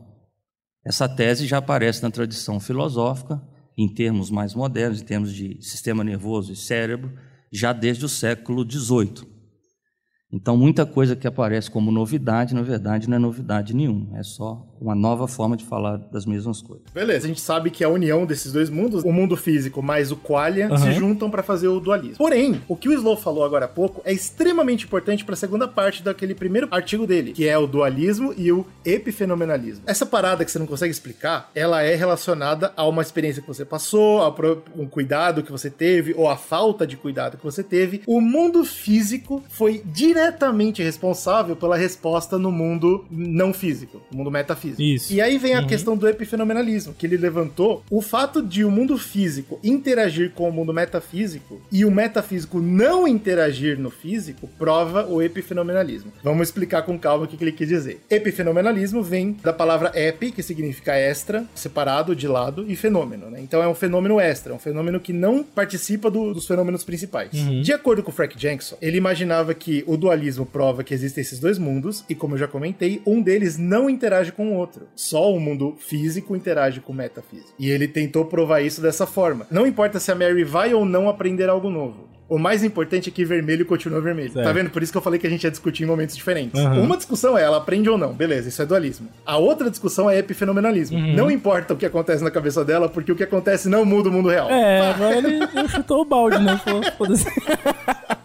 Essa tese já aparece na tradição filosófica, em termos mais modernos, em termos de sistema nervoso e cérebro, já desde o século XVIII. Então, muita coisa que aparece como novidade, na verdade, não é novidade nenhuma. É só uma nova forma de falar das mesmas coisas. Beleza, a gente sabe que a união desses dois mundos, o mundo físico mais o qualia, Aham. se juntam pra fazer o dualismo. Porém, o que o Slow falou agora há pouco é extremamente importante pra segunda parte daquele primeiro artigo dele, que é o dualismo e o epifenomenalismo. Essa parada que você não consegue explicar, ela é relacionada a uma experiência que você passou, a um cuidado que você teve ou a falta de cuidado que você teve. O mundo físico foi diretamente responsável pela resposta no mundo não físico, no mundo metafísico. Isso. E aí vem a questão do epifenomenalismo, que ele levantou o fato de o mundo físico interagir com o mundo metafísico e o metafísico não interagir no físico prova o epifenomenalismo. Vamos explicar com calma o que ele quis dizer. Epifenomenalismo vem da palavra epi, que significa extra, separado, de lado, e fenômeno, né? Então é um fenômeno extra, um fenômeno que não participa do- dos fenômenos principais. De acordo com o Frank Jackson, ele imaginava que o dualismo prova que existem esses dois mundos, e como eu já comentei, um deles não interage com o outro. Só o mundo físico interage com o metafísico. E ele tentou provar isso dessa forma. Não importa se a Mary vai ou não aprender algo novo. O mais importante é que vermelho continua vermelho. Certo. Tá vendo? Por isso que eu falei que a gente ia discutir em momentos diferentes. Uhum. Uma discussão é ela aprende ou não. Beleza, isso é dualismo. A outra discussão é epifenomenalismo. Uhum. Não importa o que acontece na cabeça dela, porque o que acontece não muda o mundo real. É, agora ele, chutou o balde, né? Foda-se.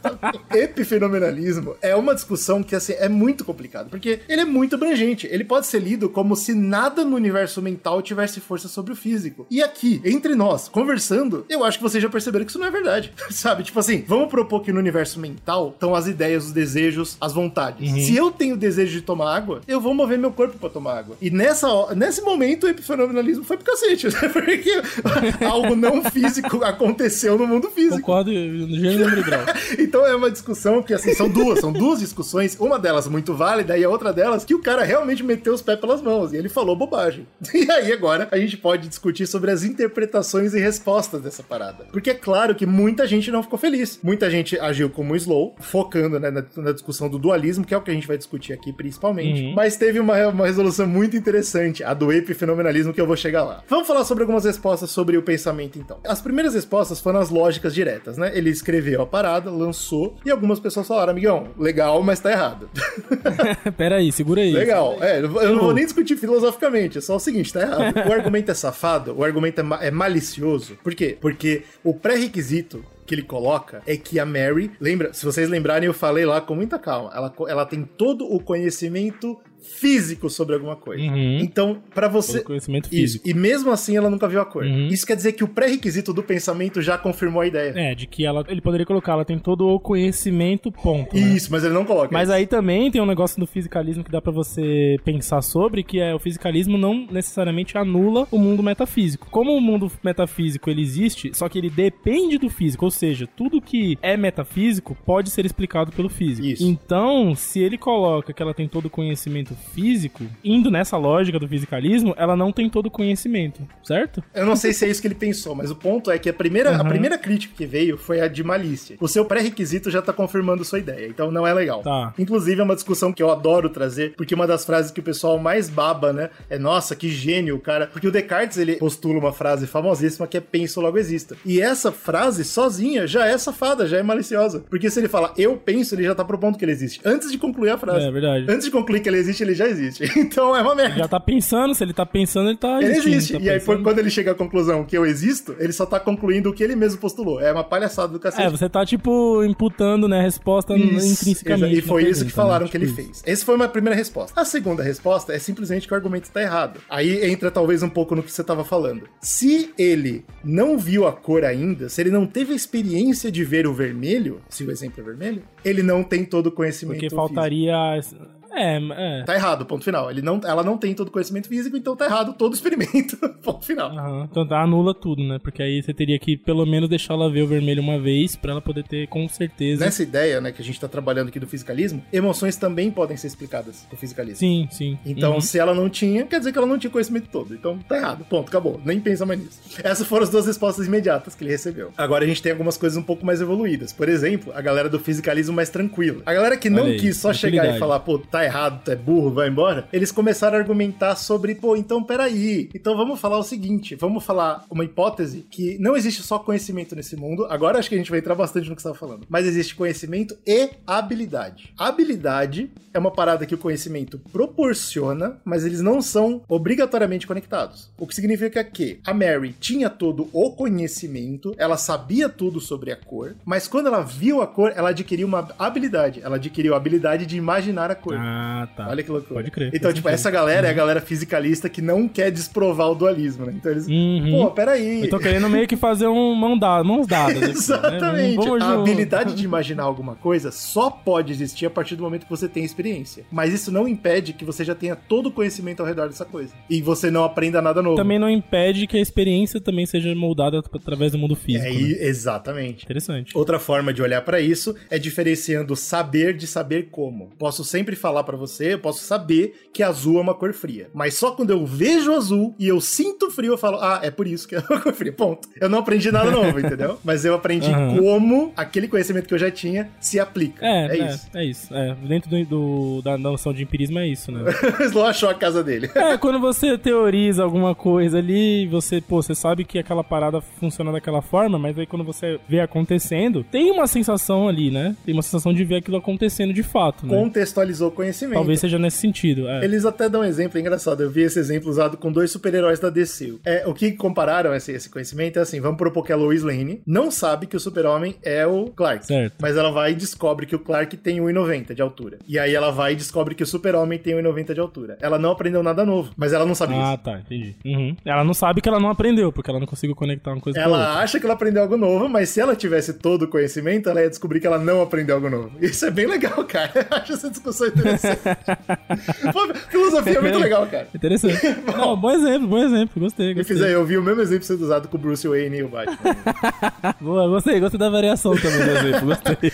Epifenomenalismo é uma discussão que assim é muito complicado, porque ele é muito abrangente. Ele pode ser lido como se nada no universo mental tivesse força sobre o físico. E aqui, entre nós, conversando, eu acho que vocês já perceberam que isso não é verdade. Sabe? Tipo assim, vamos propor que no universo mental estão as ideias, os desejos, as vontades. Se eu tenho desejo de tomar água, eu vou mover meu corpo pra tomar água. E nessa, nesse momento o epifenomenalismo foi pro cacete, né? Porque algo não físico aconteceu no mundo físico. Concordo no gênero grau. Então é uma discussão que, assim, são duas, são duas discussões, uma delas muito válida e a outra delas que o cara realmente meteu os pés pelas mãos e ele falou bobagem. E aí agora a gente pode discutir sobre as interpretações e respostas dessa parada. Porque é claro que muita gente não ficou feliz. Muita gente agiu como slow, focando né, na, na discussão do dualismo, que é o que a gente vai discutir aqui principalmente. Uhum. Mas teve uma, uma resolução muito interessante, a do epifenomenalismo, que eu vou chegar lá. Vamos falar sobre algumas respostas sobre o pensamento, então. As primeiras respostas foram as lógicas diretas, né? Ele escreveu a parada, lançou, e algumas pessoas falaram, amigão, legal, mas tá errado. Pera aí, segura aí. legal. É, eu não vou nem discutir filosoficamente, é só o seguinte, tá errado. O argumento é safado, o argumento é, ma- é malicioso. Por quê? Porque o pré-requisito que ele coloca é que a Mary, lembra, se vocês lembrarem, eu falei lá com muita calma, ela, ela tem todo o conhecimento físico sobre alguma coisa. Uhum. Então, pra você Todo conhecimento Isso. físico. E mesmo assim ela nunca viu a cor. Uhum. Isso quer dizer que o pré-requisito do pensamento já confirmou a ideia. É, de que ela, ele poderia colocar, ela tem todo o conhecimento, ponto. né? Isso, mas ele não coloca. Mas isso. aí também tem um negócio do fisicalismo que dá pra você pensar sobre, que é o fisicalismo não necessariamente anula o mundo metafísico. Como o mundo metafísico ele existe, só que ele depende do físico, ou seja, tudo que é metafísico pode ser explicado pelo físico. Isso. Então, se ele coloca que ela tem todo o conhecimento físico, indo nessa lógica do fisicalismo, ela não tem todo o conhecimento, certo? Eu não sei se é isso que ele pensou, mas o ponto é que a primeira, a Uhum. primeira crítica que veio foi a de malícia. O seu pré-requisito já tá confirmando sua ideia, então não é legal. Tá. Inclusive é uma discussão que eu adoro trazer, porque uma das frases que o pessoal mais baba, né, é nossa, que gênio, o cara. Porque o Descartes, ele postula uma frase famosíssima que é penso logo exista. E essa frase sozinha já é safada, já é maliciosa. Porque se ele fala eu penso, ele já tá propondo que ele existe. Antes de concluir a frase. É verdade. Antes de concluir que ele existe, ele já existe. Então é uma merda. Já tá pensando, se ele tá pensando, ele tá Ele existindo, existe. tá e aí, pensando. quando ele chega à conclusão que eu existo, ele só tá concluindo o que ele mesmo postulou. É uma palhaçada do cacete. É, você tá, tipo, imputando, né, a resposta Isso, intrinsecamente. exa- E foi isso que falaram né? que ele Tipo isso. fez. Essa foi uma primeira resposta. A segunda resposta é simplesmente que o argumento tá errado. Aí entra talvez um pouco no que você tava falando. Se ele não viu a cor ainda, se ele não teve a experiência de ver o vermelho, se o exemplo é vermelho, ele não tem todo o conhecimento Porque físico. É, é. Tá errado, ponto final. Ele não, ela não tem todo o conhecimento físico, então tá errado todo o experimento. ponto final. Aham. Então tá, anula tudo, né? Porque aí você teria que pelo menos deixar ela ver o vermelho uma vez pra ela poder ter com certeza. Nessa ideia, né, que a gente tá trabalhando aqui do fisicalismo, emoções também podem ser explicadas com o fisicalismo. Sim, sim. Então, Uhum. se ela não tinha, quer dizer que ela não tinha conhecimento todo. Então, tá errado. Ponto, acabou. Nem pensa mais nisso. Essas foram as duas respostas imediatas que ele recebeu. Agora a gente tem algumas coisas um pouco mais evoluídas. Por exemplo, a galera do fisicalismo mais tranquila. A galera que não Olha aí, quis só chegar e falar, pô, tá errado, tu é burro, vai embora. Eles começaram a argumentar sobre, pô, então peraí. Então vamos falar o seguinte: vamos falar uma hipótese que não existe só conhecimento nesse mundo. Agora acho que a gente vai entrar bastante no que você estava falando. Mas existe conhecimento e habilidade. Habilidade é uma parada que o conhecimento proporciona, mas eles não são obrigatoriamente conectados. O que significa que a Mary tinha todo o conhecimento, ela sabia tudo sobre a cor, mas quando ela viu a cor, ela adquiriu uma habilidade. Ela adquiriu a habilidade de imaginar a cor. Ah, tá. Olha que loucura. Pode crer. Então, tipo, sentido. essa galera é a galera fisicalista que não quer desprovar o dualismo, né? Então eles. Uhum. Pô, peraí. Eu tô querendo meio que fazer um mão dada, mãos dadas. aqui, né? Exatamente. A habilidade de imaginar alguma coisa só pode existir a partir do momento que você tem experiência. Mas isso não impede que você já tenha todo o conhecimento ao redor dessa coisa. E você não aprenda nada novo. Também não impede que a experiência também seja moldada através do mundo físico. É, né? exatamente. Interessante. Outra forma de olhar pra isso é diferenciando saber de saber como. Posso sempre falar falar pra você, eu posso saber que azul é uma cor fria. Mas só quando eu vejo azul e eu sinto frio, eu falo, ah, é por isso que é uma cor fria. Ponto. Eu não aprendi nada novo, entendeu? Mas eu aprendi Aham. como aquele conhecimento que eu já tinha se aplica. É, É, é, isso. é isso. É, dentro do, do- da noção de empirismo é isso, né? O Slow achou a casa dele. É, quando você teoriza alguma coisa ali, você, pô, você sabe que aquela parada funciona daquela forma, mas aí quando você vê acontecendo, tem uma sensação ali, né? Tem uma sensação de ver aquilo acontecendo de fato, né? Contextualizou o conhecimento. Talvez seja nesse sentido. É. Eles até dão um exemplo, é engraçado. Eu vi esse exemplo usado com dois super-heróis da DC. É, o que compararam esse, esse conhecimento é assim: vamos propor que a Lois Lane não sabe que o super-homem é o Clark. Certo. Mas ela vai e descobre que o Clark tem 1,90 de altura. E aí ela vai e descobre que o super-homem tem 1,90 de altura. Ela não aprendeu nada novo, mas ela não sabe Ah, isso. tá, entendi. Uhum. Ela não sabe que ela não aprendeu, porque ela não conseguiu conectar uma coisa com a outra. Ela acha que ela aprendeu algo novo, mas se ela tivesse todo o conhecimento, ela ia descobrir que ela não aprendeu algo novo. Isso é bem legal, cara. Eu acho essa discussão interessante. Filosofia é muito legal, cara. Interessante. não, bom exemplo, bom exemplo. Gostei, Me gostei. fizer, eu vi o mesmo exemplo sendo usado com o Bruce Wayne e o Batman. Boa, gostei, gostei da variação também do exemplo. Gostei.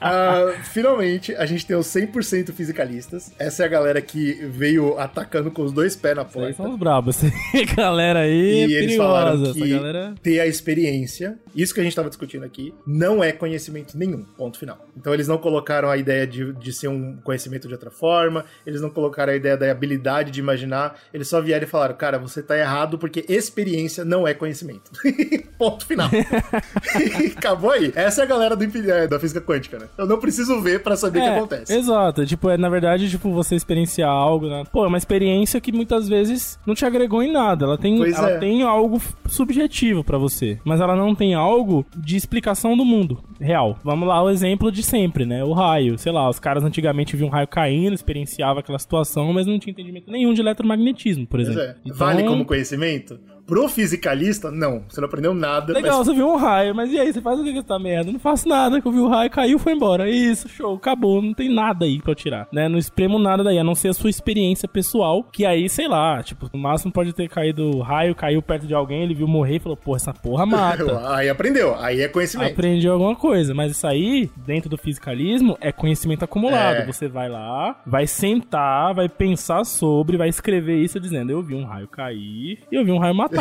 Ah, finalmente, a gente tem os 100% fisicalistas. Essa é a galera que veio atacando com os dois pés na Aí porta. são os brabos. Essa galera aí é E eles falaram que galera. ter a experiência, isso que a gente tava discutindo aqui, não é conhecimento nenhum. Ponto final. Então eles não colocaram a ideia de, de ser um conhecimento de outra forma, eles não colocaram a ideia da habilidade de imaginar, eles só vieram e falaram, cara, você tá errado porque experiência não é conhecimento. Ponto final. Acabou aí. Essa é a galera do, é, da física quântica, né? Eu não preciso ver pra saber o que É, acontece. Exato, tipo, é, na verdade, tipo, você experienciar algo, né? Pô, é uma experiência que muitas vezes não te agregou em nada. Ela tem, Pois ela é. tem algo subjetivo pra você, mas ela não tem algo de explicação do mundo real. Vamos lá, o exemplo de sempre, né? O raio. Sei lá, os caras antigamente viam um raio caindo, experienciavam aquela situação, mas não tinha entendimento nenhum de eletromagnetismo, por Pois exemplo. é. Então, Vale como conhecimento? Pro fisicalista, não. Você não aprendeu nada. Legal, mas você viu um raio, mas e aí, você faz o que com essa merda? Não faço nada, que eu vi o raio, caiu, foi embora. Isso, show, acabou, não tem nada aí pra eu tirar, né? Não espremo nada daí, a não ser a sua experiência pessoal, que aí, sei lá, tipo, no máximo pode ter caído raio, caiu perto de alguém, ele viu morrer e falou, pô, essa porra mata. Aí aprendeu. Aí é conhecimento. Aprendi alguma coisa, mas isso aí, dentro do fisicalismo, é conhecimento acumulado. É. Você vai lá, vai sentar, vai pensar sobre, vai escrever isso dizendo: Eu vi um raio cair e eu vi um raio matar.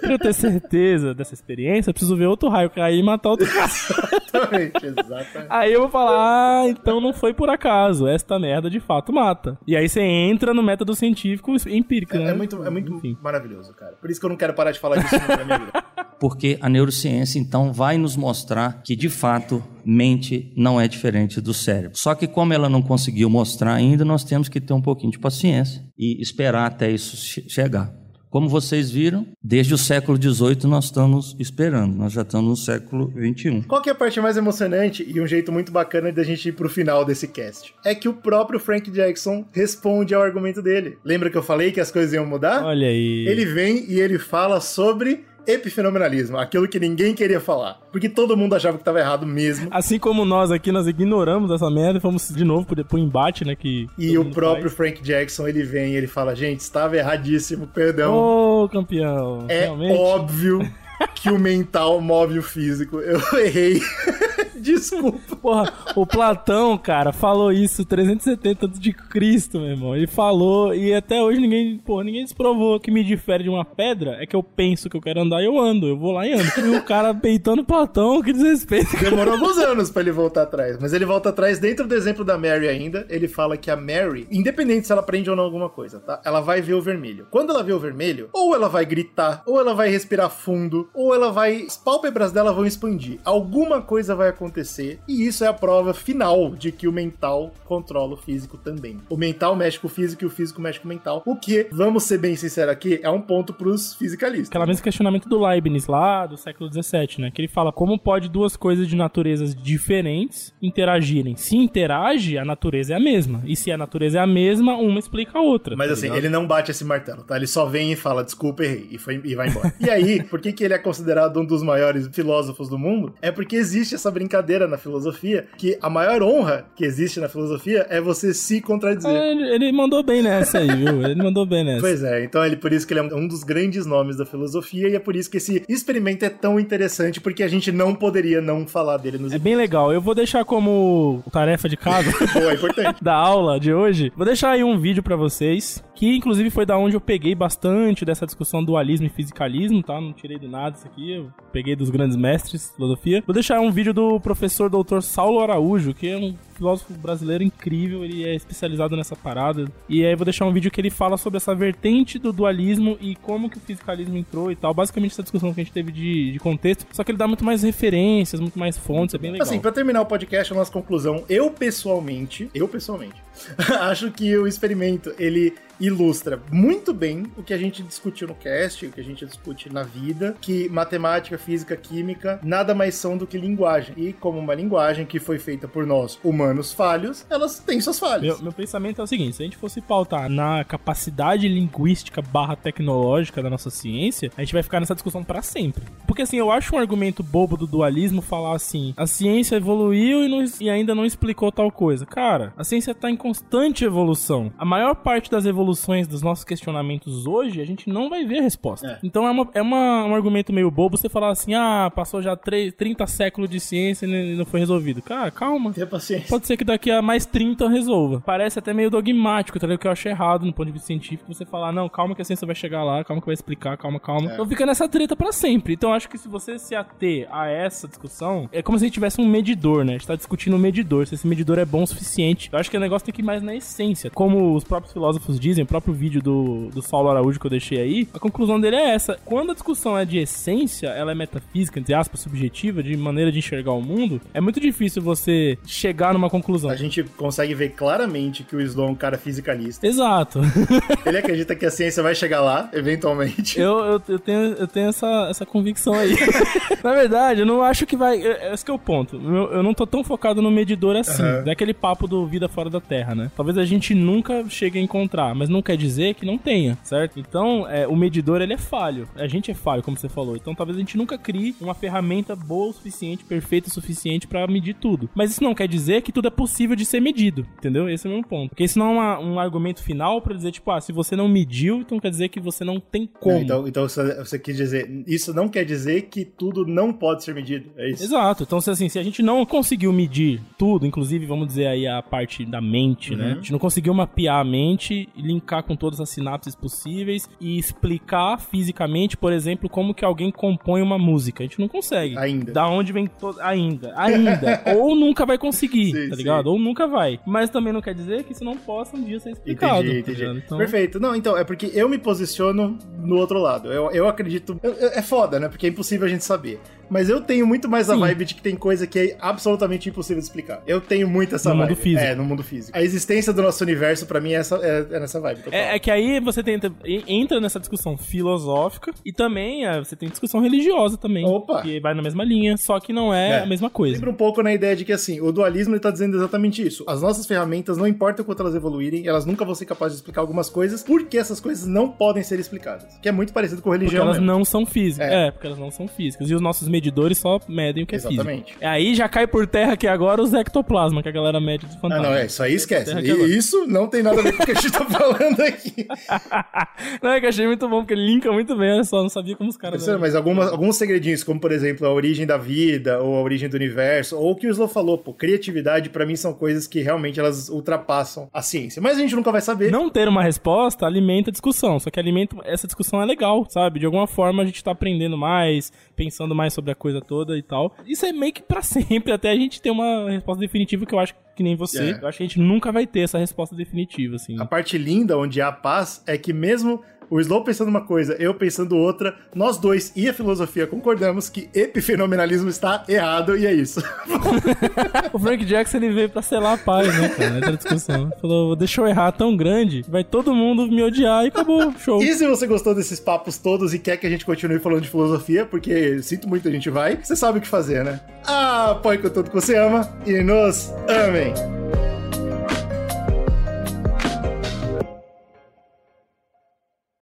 Pra eu ter certeza dessa experiência, eu preciso ver outro raio cair e matar outro cara. Exatamente, exatamente. Aí eu vou falar: Ah, então não foi por acaso. Esta merda de fato mata. E aí você entra no método científico empírico, né? É muito, é muito Enfim. maravilhoso, cara. Por isso que eu não quero parar de falar disso na minha vida. Porque a neurociência, então, vai nos mostrar que, de fato, mente não é diferente do cérebro. Só que, como ela não conseguiu mostrar ainda, nós temos que ter um pouquinho de paciência e esperar até isso che- chegar. Como vocês viram, desde o século XVIII nós estamos esperando, nós já estamos no século XXI. Qual que é a parte mais emocionante e um jeito muito bacana da gente ir pro final desse cast? É que o próprio Frank Jackson responde ao argumento dele. Lembra que eu falei que as coisas iam mudar? Olha aí. Ele vem e ele fala sobre epifenomenalismo, aquilo que ninguém queria falar. Porque todo mundo achava que tava errado mesmo. Assim como nós aqui, nós ignoramos essa merda e fomos de novo pro, pro embate, né? Que E o próprio faz. Frank Jackson, ele vem e ele fala, gente, estava erradíssimo, perdão. Ô, campeão. É realmente. óbvio que o mental move o físico. Eu errei. Desculpa. Porra, o Platão, cara, falou isso 370 antes de Cristo, meu irmão. Ele falou e até hoje ninguém, porra, ninguém desprovou que me difere de uma pedra é que eu penso que eu quero andar e eu ando. Eu vou lá e ando. E o cara peitando Platão, que desrespeito. Demorou alguns anos pra ele voltar atrás. Mas ele volta atrás dentro do exemplo da Mary ainda. Ele fala que a Mary, independente se ela aprende ou não alguma coisa, tá? Ela vai ver o vermelho. Quando ela vê o vermelho, ou ela vai gritar, ou ela vai respirar fundo, ou ela vai. As pálpebras dela vão expandir. Alguma coisa vai acontecer. E isso é a prova final de que o mental controla o físico também. O mental mexe com o físico e o físico mexe com o mental. O que, vamos ser bem sinceros aqui, é um ponto pros fisicalistas. Aquela mesmo questionamento do Leibniz lá do século XVII, né? Que ele fala como pode duas coisas de naturezas diferentes interagirem. Se interage, a natureza é a mesma. E se a natureza é a mesma, uma explica a outra. Mas tá assim, ele não bate esse martelo, tá? Ele só vem e fala, desculpa, errei, e, foi, e vai embora. e aí, por que, que ele é considerado um dos maiores filósofos do mundo? É porque existe essa brincadeira na filosofia que a maior honra que existe na filosofia é você se contradizer. É, ele, ele, mandou bem nessa aí, viu? Ele mandou bem nessa. Pois é, então ele por isso que ele é um dos grandes nomes da filosofia e é por isso que esse experimento é tão interessante, porque a gente não poderia não falar dele nos É bem legal. Eu vou deixar como tarefa de casa Boa, é importante. da aula de hoje. Vou deixar aí um vídeo para vocês, que inclusive foi da onde eu peguei bastante dessa discussão dualismo e fisicalismo, tá? Não tirei do nada isso aqui, eu peguei dos grandes mestres de filosofia. Vou deixar um vídeo do professor doutor Saulo Araújo, que é um filósofo brasileiro incrível, ele é especializado nessa parada. E aí vou deixar um vídeo que ele fala sobre essa vertente do dualismo e como que o fisicalismo entrou e tal. Basicamente essa discussão que a gente teve de, de contexto, só que ele dá muito mais referências, muito mais fontes, é bem legal. Assim, pra terminar o podcast, a nossa conclusão, eu pessoalmente, eu pessoalmente, acho que o experimento, ele ilustra muito bem o que a gente discutiu no cast, o que a gente discute na vida, que matemática, física, química nada mais são do que linguagem. E como uma linguagem que foi feita por nós, humanos falhos, elas têm suas falhas. Meu, meu pensamento é o seguinte, se a gente fosse pautar na capacidade linguística barra tecnológica da nossa ciência, a gente vai ficar nessa discussão para sempre. Porque assim, eu acho um argumento bobo do dualismo falar assim, a ciência evoluiu e, não, e ainda não explicou tal coisa. Cara, a ciência tá em constante evolução. A maior parte das evoluções soluções dos nossos questionamentos hoje, a gente não vai ver a resposta. É. Então é, uma, é uma, um argumento meio bobo você falar assim: ah, passou já 3, 30 séculos de ciência e não foi resolvido. Cara, calma. Tenha paciência. Pode ser que daqui a mais 30 resolva. Parece até meio dogmático, tá ligado? Que eu acho errado no ponto de vista científico você falar: não, calma que a ciência vai chegar lá, calma que vai explicar, calma, calma. É. Então fica nessa treta para sempre. Então acho que se você se ater a essa discussão, é como se a gente tivesse um medidor, né? A gente tá discutindo um medidor, se esse medidor é bom o suficiente. Eu acho que o negócio tem que ir mais na essência. Como os próprios filósofos dizem, dizem, o próprio vídeo do, do Saulo Araújo que eu deixei aí, a conclusão dele é essa. Quando a discussão é de essência, ela é metafísica, entre aspas, subjetiva, de maneira de enxergar o mundo, é muito difícil você chegar numa conclusão. A gente consegue ver claramente que o Sloan é um cara fisicalista. Exato. Ele acredita que a ciência vai chegar lá, eventualmente. Eu, eu, eu tenho, eu tenho essa, essa convicção aí. Na verdade, eu não acho que vai. Esse que é o ponto. Eu, eu não tô tão focado no medidor assim. Uhum. Daquele papo do vida fora da Terra, né? Talvez a gente nunca chegue a encontrar, mas não quer dizer que não tenha, certo? Então, é, o medidor ele é falho. A gente é falho, como você falou. Então, talvez a gente nunca crie uma ferramenta boa o suficiente, perfeita o suficiente para medir tudo. Mas isso não quer dizer que tudo é possível de ser medido, entendeu? Esse é o meu ponto. Porque isso não é uma, um argumento final para dizer, tipo, ah, se você não mediu, então quer dizer que você não tem como. É, então, então você quer dizer, isso não quer dizer que tudo não pode ser medido, é isso? Exato. Então, se, assim, se a gente não conseguiu medir tudo, inclusive, vamos dizer aí a parte da mente, né? uhum. né? A gente não conseguiu mapear a mente e com todas as sinapses possíveis e explicar fisicamente, por exemplo, como que alguém compõe uma música. A gente não consegue. Ainda. Da onde vem todo. Ainda. Ainda. Ou nunca vai conseguir, sim, tá ligado? Sim. Ou nunca vai. Mas também não quer dizer que isso não possa um dia ser explicado. Entendi, tá entendi. Então... Perfeito. Não, então, é porque eu me posiciono no outro lado. Eu, eu acredito. Eu, é foda, né? Porque é impossível a gente saber. Mas eu tenho muito mais a vibe de que tem coisa que é absolutamente impossível de explicar. Eu tenho muito essa no vibe. No mundo físico. É, no mundo físico. A existência do nosso universo, para mim, é, essa, é, é, nessa vibe. É, é, que aí você tenta, entra nessa discussão filosófica e também é, você tem discussão religiosa também. Opa! Que vai na mesma linha, só que não é, é. a mesma coisa. Lembra um pouco na ideia de que, assim, o dualismo ele tá dizendo exatamente isso. As nossas ferramentas, não importa o quanto elas evoluírem, elas nunca vão ser capazes de explicar algumas coisas, porque essas coisas não podem ser explicadas. Que é muito parecido com religião. Porque elas mesmo. não são físicas. É. é. porque elas não são físicas. E os nossos medidores só medem o que Exatamente. é físico. Aí já cai por terra aqui agora os ectoplasma, que a galera mede dos fantasmas. Ah, não, é, isso aí esquece. E isso não tem nada a ver com o que a gente tá falando aqui. não, é que eu achei muito bom, porque ele linka muito bem, eu só não sabia como os caras... Mas, mas algumas, alguns segredinhos, como por exemplo, a origem da vida, ou a origem do universo, ou o que o Slow falou, pô, criatividade para mim são coisas que realmente elas ultrapassam a ciência. Mas a gente nunca vai saber. Não ter uma resposta alimenta a discussão, só que alimenta, essa discussão é legal, sabe? De alguma forma a gente tá aprendendo mais, pensando mais sobre a coisa toda e tal. Isso é meio que pra sempre, até a gente ter uma resposta definitiva que eu acho que nem você. É. Eu acho que a gente nunca vai ter essa resposta definitiva, assim. A parte linda onde há paz é que mesmo o Slow pensando uma coisa, eu pensando outra, nós dois e a filosofia concordamos que epifenomenalismo está errado e é isso. o Frank Jackson ele veio pra selar a paz, né, cara? Entra discussão. Falou, deixa eu errar tão grande, vai todo mundo me odiar e acabou, show. E se você gostou desses papos todos e quer que a gente continue falando de filosofia, porque sinto muito a gente vai, você sabe o que fazer, né? Apoie com tudo que você ama e nos amem!